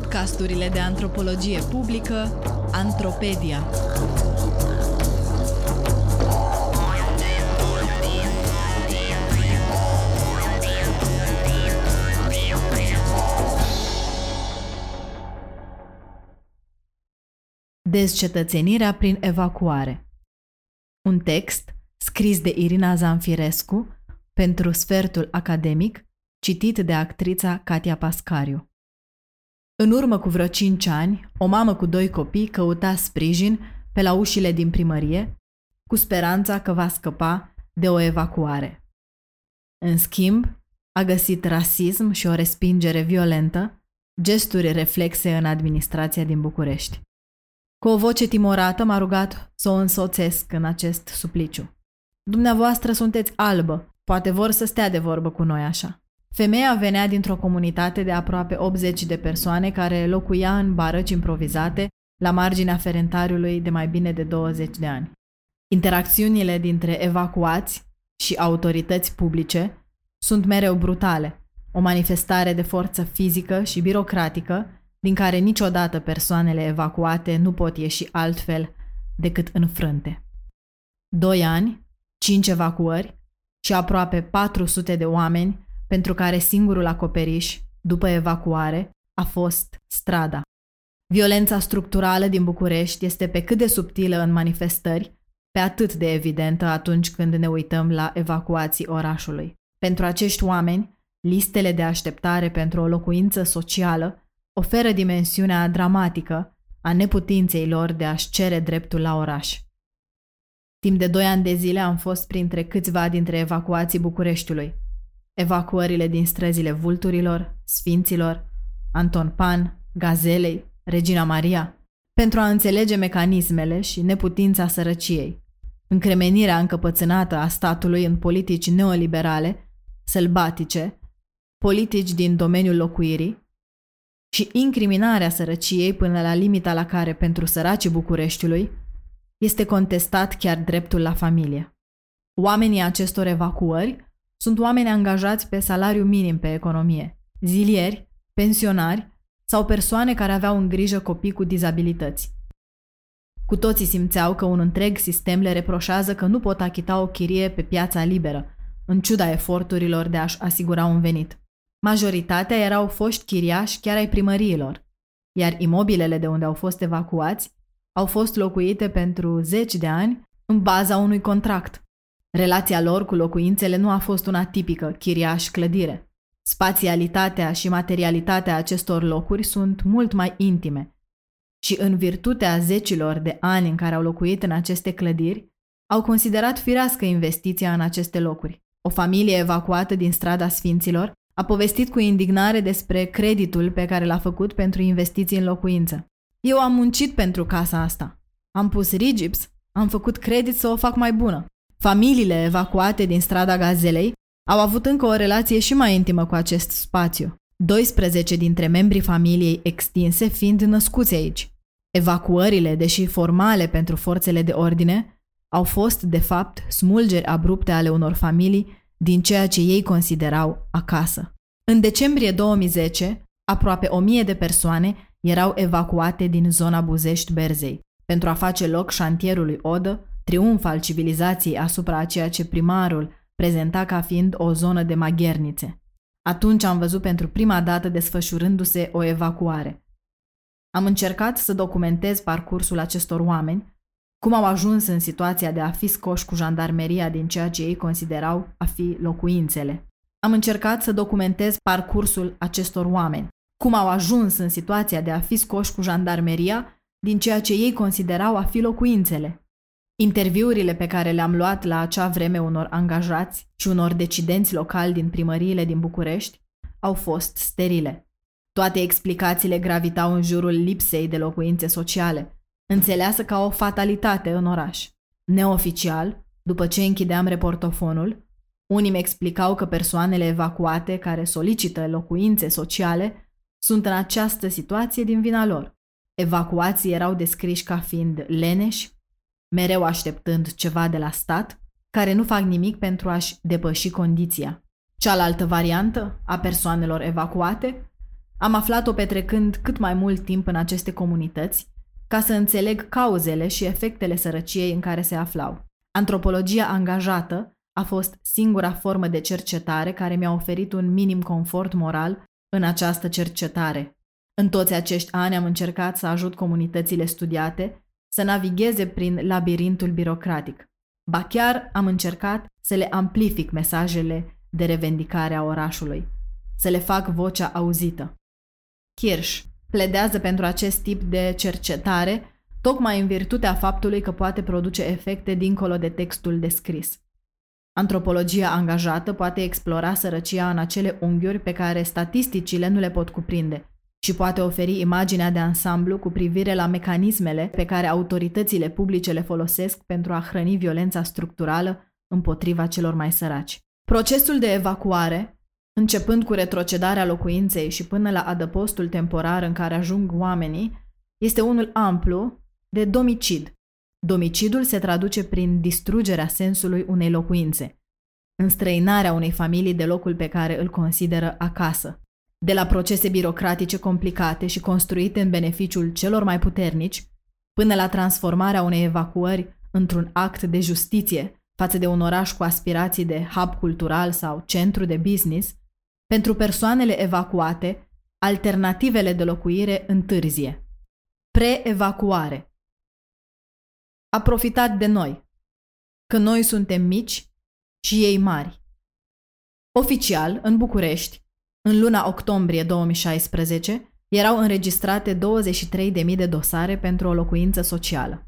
podcasturile de antropologie publică Antropedia. Dezcetățenirea prin evacuare Un text scris de Irina Zanfirescu pentru sfertul academic, citit de actrița Katia Pascariu. În urmă cu vreo cinci ani, o mamă cu doi copii căuta sprijin pe la ușile din primărie, cu speranța că va scăpa de o evacuare. În schimb, a găsit rasism și o respingere violentă, gesturi reflexe în administrația din București. Cu o voce timorată m-a rugat să o însoțesc în acest supliciu. Dumneavoastră sunteți albă, poate vor să stea de vorbă cu noi așa. Femeia venea dintr-o comunitate de aproape 80 de persoane care locuia în barăci improvizate la marginea ferentariului de mai bine de 20 de ani. Interacțiunile dintre evacuați și autorități publice sunt mereu brutale, o manifestare de forță fizică și birocratică din care niciodată persoanele evacuate nu pot ieși altfel decât înfrânte. Doi ani, cinci evacuări și aproape 400 de oameni pentru care singurul acoperiș, după evacuare, a fost strada. Violența structurală din București este pe cât de subtilă în manifestări, pe atât de evidentă atunci când ne uităm la evacuații orașului. Pentru acești oameni, listele de așteptare pentru o locuință socială oferă dimensiunea dramatică a neputinței lor de a-și cere dreptul la oraș. Timp de doi ani de zile am fost printre câțiva dintre evacuații Bucureștiului – evacuările din străzile Vulturilor, Sfinților, Anton Pan, Gazelei, Regina Maria, pentru a înțelege mecanismele și neputința sărăciei, încremenirea încăpățânată a statului în politici neoliberale, sălbatice, politici din domeniul locuirii și incriminarea sărăciei până la limita la care pentru săracii Bucureștiului este contestat chiar dreptul la familie. Oamenii acestor evacuări sunt oameni angajați pe salariu minim pe economie, zilieri, pensionari sau persoane care aveau în grijă copii cu dizabilități. Cu toții simțeau că un întreg sistem le reproșează că nu pot achita o chirie pe piața liberă, în ciuda eforturilor de a-și asigura un venit. Majoritatea erau foști chiriași chiar ai primăriilor, iar imobilele de unde au fost evacuați au fost locuite pentru zeci de ani în baza unui contract, Relația lor cu locuințele nu a fost una tipică, chiriaș-clădire. Spațialitatea și materialitatea acestor locuri sunt mult mai intime și în virtutea zecilor de ani în care au locuit în aceste clădiri, au considerat firească investiția în aceste locuri. O familie evacuată din strada Sfinților a povestit cu indignare despre creditul pe care l-a făcut pentru investiții în locuință. Eu am muncit pentru casa asta. Am pus rigips, am făcut credit să o fac mai bună. Familiile evacuate din strada Gazelei au avut încă o relație și mai intimă cu acest spațiu, 12 dintre membrii familiei extinse fiind născuți aici. Evacuările, deși formale pentru forțele de ordine, au fost, de fapt, smulgeri abrupte ale unor familii din ceea ce ei considerau acasă. În decembrie 2010, aproape o mie de persoane erau evacuate din zona Buzești-Berzei pentru a face loc șantierului Odă, triumf al civilizației asupra a ceea ce primarul prezenta ca fiind o zonă de maghernițe. Atunci am văzut pentru prima dată desfășurându-se o evacuare. Am încercat să documentez parcursul acestor oameni, cum au ajuns în situația de a fi scoși cu jandarmeria din ceea ce ei considerau a fi locuințele. Am încercat să documentez parcursul acestor oameni, cum au ajuns în situația de a fi scoși cu jandarmeria din ceea ce ei considerau a fi locuințele. Interviurile pe care le-am luat la acea vreme unor angajați și unor decidenți locali din primăriile din București au fost sterile. Toate explicațiile gravitau în jurul lipsei de locuințe sociale, înțeleasă ca o fatalitate în oraș. Neoficial, după ce închideam reportofonul, unii mi explicau că persoanele evacuate care solicită locuințe sociale sunt în această situație din vina lor. Evacuații erau descriși ca fiind leneși, mereu așteptând ceva de la stat, care nu fac nimic pentru a-și depăși condiția. Cealaltă variantă a persoanelor evacuate Am aflat-o petrecând cât mai mult timp în aceste comunități, ca să înțeleg cauzele și efectele sărăciei în care se aflau. Antropologia angajată a fost singura formă de cercetare care mi-a oferit un minim confort moral în această cercetare. În toți acești ani am încercat să ajut comunitățile studiate să navigheze prin labirintul birocratic. Ba chiar am încercat să le amplific mesajele de revendicare a orașului, să le fac vocea auzită. Kirsch pledează pentru acest tip de cercetare tocmai în virtutea faptului că poate produce efecte dincolo de textul descris. Antropologia angajată poate explora sărăcia în acele unghiuri pe care statisticile nu le pot cuprinde și poate oferi imaginea de ansamblu cu privire la mecanismele pe care autoritățile publice le folosesc pentru a hrăni violența structurală împotriva celor mai săraci. Procesul de evacuare, începând cu retrocedarea locuinței și până la adăpostul temporar în care ajung oamenii, este unul amplu de domicid. Domicidul se traduce prin distrugerea sensului unei locuințe, înstrăinarea unei familii de locul pe care îl consideră acasă. De la procese birocratice complicate și construite în beneficiul celor mai puternici, până la transformarea unei evacuări într-un act de justiție față de un oraș cu aspirații de hub cultural sau centru de business, pentru persoanele evacuate, alternativele de locuire întârzie. Pre-evacuare A profitat de noi, că noi suntem mici și ei mari. Oficial, în București, în luna octombrie 2016, erau înregistrate 23.000 de dosare pentru o locuință socială.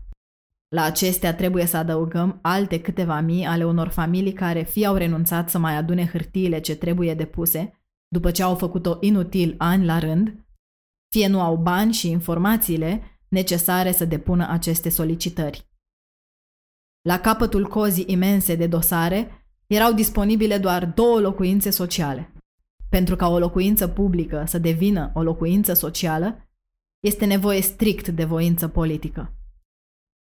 La acestea trebuie să adăugăm alte câteva mii ale unor familii care fie au renunțat să mai adune hârtiile ce trebuie depuse, după ce au făcut-o inutil ani la rând, fie nu au bani și informațiile necesare să depună aceste solicitări. La capătul cozii imense de dosare erau disponibile doar două locuințe sociale. Pentru ca o locuință publică să devină o locuință socială, este nevoie strict de voință politică.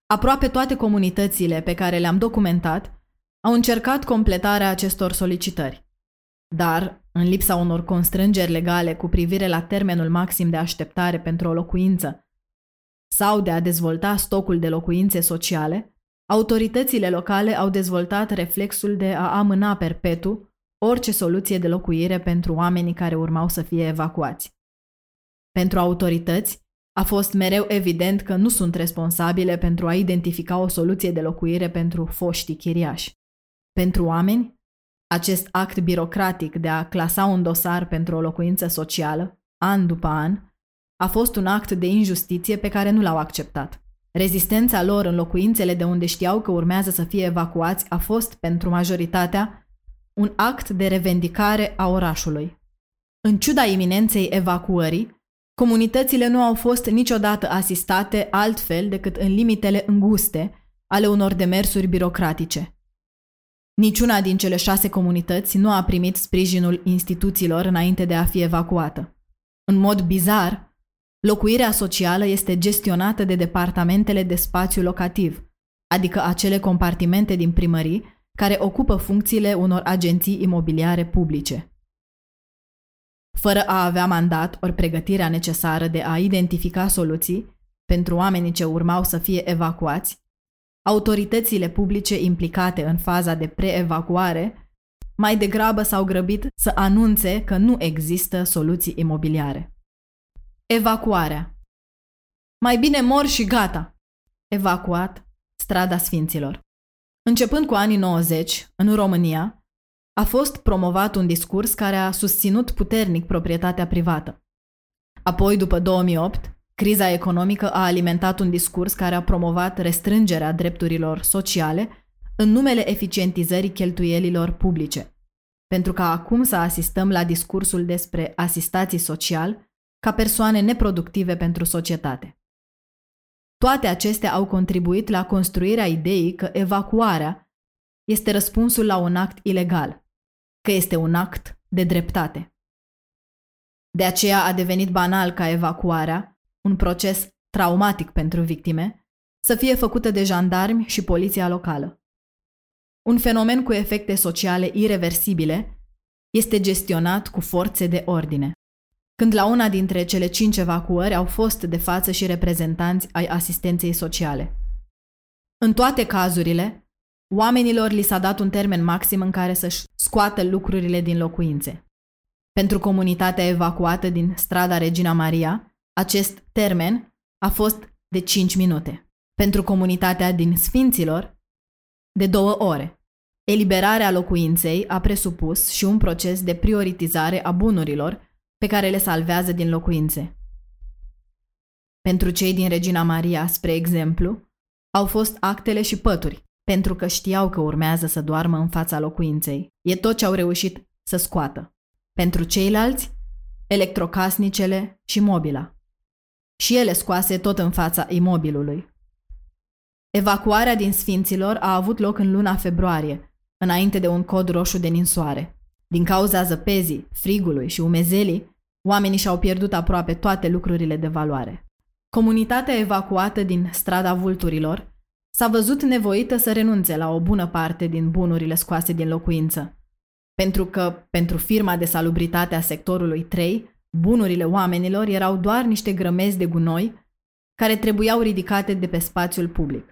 Aproape toate comunitățile pe care le-am documentat au încercat completarea acestor solicitări. Dar, în lipsa unor constrângeri legale cu privire la termenul maxim de așteptare pentru o locuință sau de a dezvolta stocul de locuințe sociale, autoritățile locale au dezvoltat reflexul de a amâna perpetu orice soluție de locuire pentru oamenii care urmau să fie evacuați. Pentru autorități, a fost mereu evident că nu sunt responsabile pentru a identifica o soluție de locuire pentru foștii chiriași. Pentru oameni, acest act birocratic de a clasa un dosar pentru o locuință socială, an după an, a fost un act de injustiție pe care nu l-au acceptat. Rezistența lor în locuințele de unde știau că urmează să fie evacuați a fost, pentru majoritatea, un act de revendicare a orașului. În ciuda iminenței evacuării, Comunitățile nu au fost niciodată asistate altfel decât în limitele înguste ale unor demersuri birocratice. Niciuna din cele șase comunități nu a primit sprijinul instituțiilor înainte de a fi evacuată. În mod bizar, locuirea socială este gestionată de departamentele de spațiu locativ, adică acele compartimente din primării care ocupă funcțiile unor agenții imobiliare publice fără a avea mandat ori pregătirea necesară de a identifica soluții pentru oamenii ce urmau să fie evacuați, autoritățile publice implicate în faza de preevacuare mai degrabă s-au grăbit să anunțe că nu există soluții imobiliare. Evacuarea Mai bine mor și gata! Evacuat strada Sfinților. Începând cu anii 90, în România, a fost promovat un discurs care a susținut puternic proprietatea privată. Apoi, după 2008, criza economică a alimentat un discurs care a promovat restrângerea drepturilor sociale în numele eficientizării cheltuielilor publice, pentru ca acum să asistăm la discursul despre asistații social ca persoane neproductive pentru societate. Toate acestea au contribuit la construirea ideii că evacuarea este răspunsul la un act ilegal – că este un act de dreptate. De aceea a devenit banal ca evacuarea, un proces traumatic pentru victime, să fie făcută de jandarmi și poliția locală. Un fenomen cu efecte sociale irreversibile este gestionat cu forțe de ordine. Când la una dintre cele cinci evacuări au fost de față și reprezentanți ai asistenței sociale. În toate cazurile, oamenilor li s-a dat un termen maxim în care să-și scoată lucrurile din locuințe. Pentru comunitatea evacuată din strada Regina Maria, acest termen a fost de 5 minute. Pentru comunitatea din Sfinților, de două ore. Eliberarea locuinței a presupus și un proces de prioritizare a bunurilor pe care le salvează din locuințe. Pentru cei din Regina Maria, spre exemplu, au fost actele și pături, pentru că știau că urmează să doarmă în fața locuinței. E tot ce au reușit să scoată. Pentru ceilalți, electrocasnicele și mobila. Și ele scoase tot în fața imobilului. Evacuarea din Sfinților a avut loc în luna februarie, înainte de un cod roșu de ninsoare. Din cauza zăpezii, frigului și umezelii, oamenii și-au pierdut aproape toate lucrurile de valoare. Comunitatea evacuată din strada vulturilor s-a văzut nevoită să renunțe la o bună parte din bunurile scoase din locuință. Pentru că, pentru firma de salubritate a sectorului 3, bunurile oamenilor erau doar niște grămezi de gunoi care trebuiau ridicate de pe spațiul public.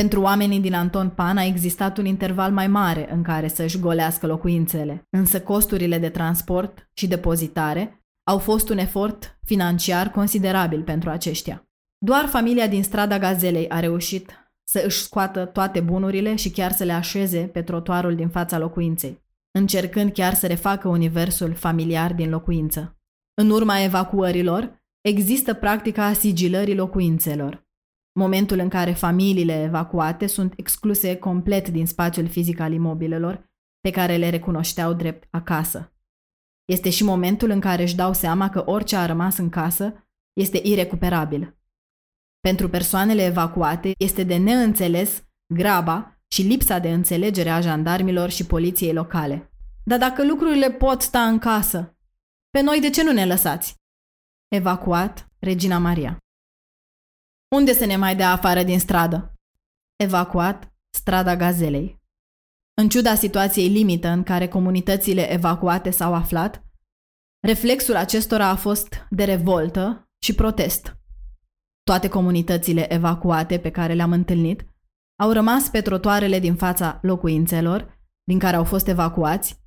Pentru oamenii din Anton Pan a existat un interval mai mare în care să-și golească locuințele, însă costurile de transport și depozitare au fost un efort financiar considerabil pentru aceștia. Doar familia din strada Gazelei a reușit să își scoată toate bunurile și chiar să le așeze pe trotuarul din fața locuinței, încercând chiar să refacă universul familiar din locuință. În urma evacuărilor, există practica sigilării locuințelor, momentul în care familiile evacuate sunt excluse complet din spațiul fizic al imobilelor pe care le recunoșteau drept acasă. Este și momentul în care își dau seama că orice a rămas în casă este irecuperabil. Pentru persoanele evacuate este de neînțeles graba și lipsa de înțelegere a jandarmilor și poliției locale. Dar dacă lucrurile pot sta în casă, pe noi de ce nu ne lăsați? Evacuat, Regina Maria. Unde să ne mai dea afară din stradă? Evacuat, strada Gazelei. În ciuda situației limită în care comunitățile evacuate s-au aflat, reflexul acestora a fost de revoltă și protest. Toate comunitățile evacuate pe care le-am întâlnit au rămas pe trotoarele din fața locuințelor din care au fost evacuați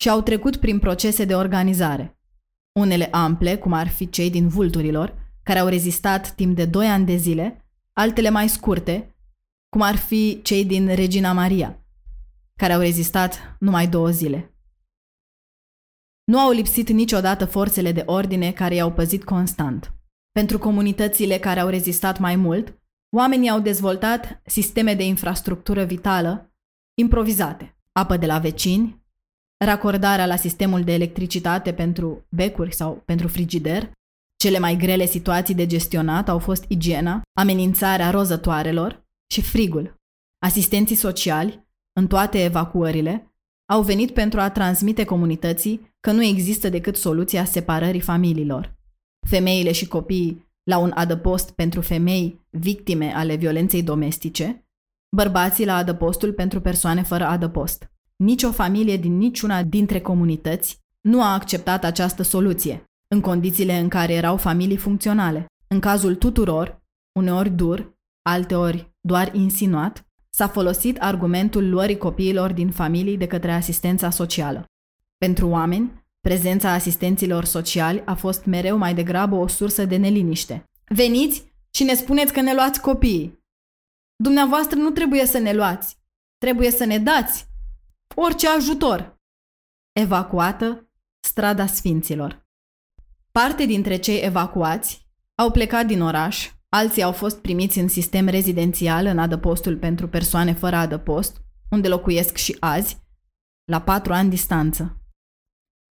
și au trecut prin procese de organizare. Unele ample, cum ar fi cei din Vulturilor, care au rezistat timp de 2 ani de zile, altele mai scurte, cum ar fi cei din Regina Maria, care au rezistat numai două zile. Nu au lipsit niciodată forțele de ordine care i-au păzit constant. Pentru comunitățile care au rezistat mai mult, oamenii au dezvoltat sisteme de infrastructură vitală improvizate, apă de la vecini, racordarea la sistemul de electricitate pentru becuri sau pentru frigider. Cele mai grele situații de gestionat au fost igiena, amenințarea rozătoarelor și frigul. Asistenții sociali în toate evacuările, au venit pentru a transmite comunității că nu există decât soluția separării familiilor. Femeile și copiii la un adăpost pentru femei victime ale violenței domestice, bărbații la adăpostul pentru persoane fără adăpost. Nici o familie din niciuna dintre comunități nu a acceptat această soluție, în condițiile în care erau familii funcționale. În cazul tuturor, uneori dur, alteori doar insinuat, S-a folosit argumentul luării copiilor din familii de către asistența socială. Pentru oameni, prezența asistenților sociali a fost mereu mai degrabă o sursă de neliniște. Veniți și ne spuneți că ne luați copiii. Dumneavoastră nu trebuie să ne luați, trebuie să ne dați orice ajutor. Evacuată, strada Sfinților. Parte dintre cei evacuați au plecat din oraș Alții au fost primiți în sistem rezidențial în adăpostul pentru persoane fără adăpost, unde locuiesc și azi, la patru ani distanță.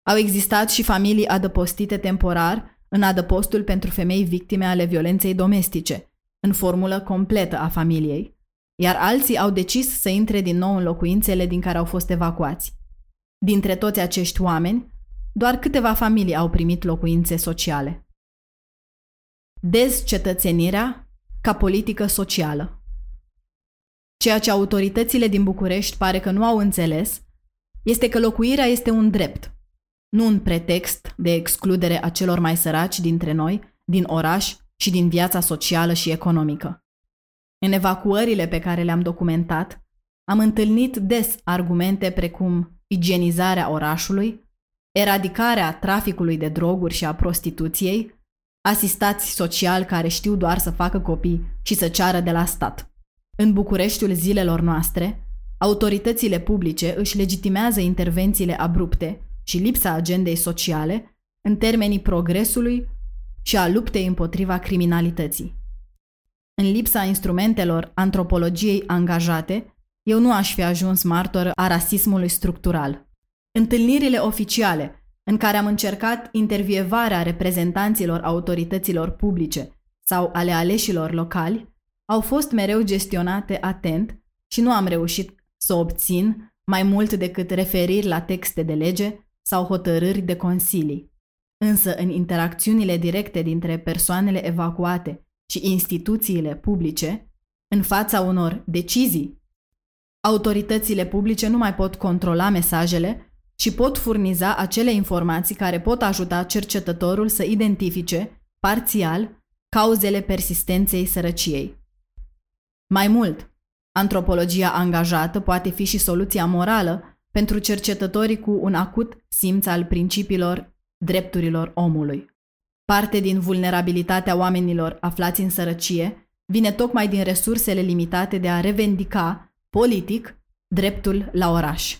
Au existat și familii adăpostite temporar în adăpostul pentru femei victime ale violenței domestice, în formulă completă a familiei, iar alții au decis să intre din nou în locuințele din care au fost evacuați. Dintre toți acești oameni, doar câteva familii au primit locuințe sociale. Dezcetățenirea ca politică socială. Ceea ce autoritățile din București pare că nu au înțeles este că locuirea este un drept, nu un pretext de excludere a celor mai săraci dintre noi, din oraș și din viața socială și economică. În evacuările pe care le-am documentat, am întâlnit des argumente precum igienizarea orașului, eradicarea traficului de droguri și a prostituției, asistați social care știu doar să facă copii și să ceară de la stat. În Bucureștiul zilelor noastre, autoritățile publice își legitimează intervențiile abrupte și lipsa agendei sociale în termenii progresului și a luptei împotriva criminalității. În lipsa instrumentelor antropologiei angajate, eu nu aș fi ajuns martor a rasismului structural. Întâlnirile oficiale, în care am încercat intervievarea reprezentanților autorităților publice sau ale aleșilor locali, au fost mereu gestionate atent și nu am reușit să obțin mai mult decât referiri la texte de lege sau hotărâri de consilii. Însă în interacțiunile directe dintre persoanele evacuate și instituțiile publice, în fața unor decizii, autoritățile publice nu mai pot controla mesajele și pot furniza acele informații care pot ajuta cercetătorul să identifice, parțial, cauzele persistenței sărăciei. Mai mult, antropologia angajată poate fi și soluția morală pentru cercetătorii cu un acut simț al principiilor drepturilor omului. Parte din vulnerabilitatea oamenilor aflați în sărăcie vine tocmai din resursele limitate de a revendica, politic, dreptul la oraș.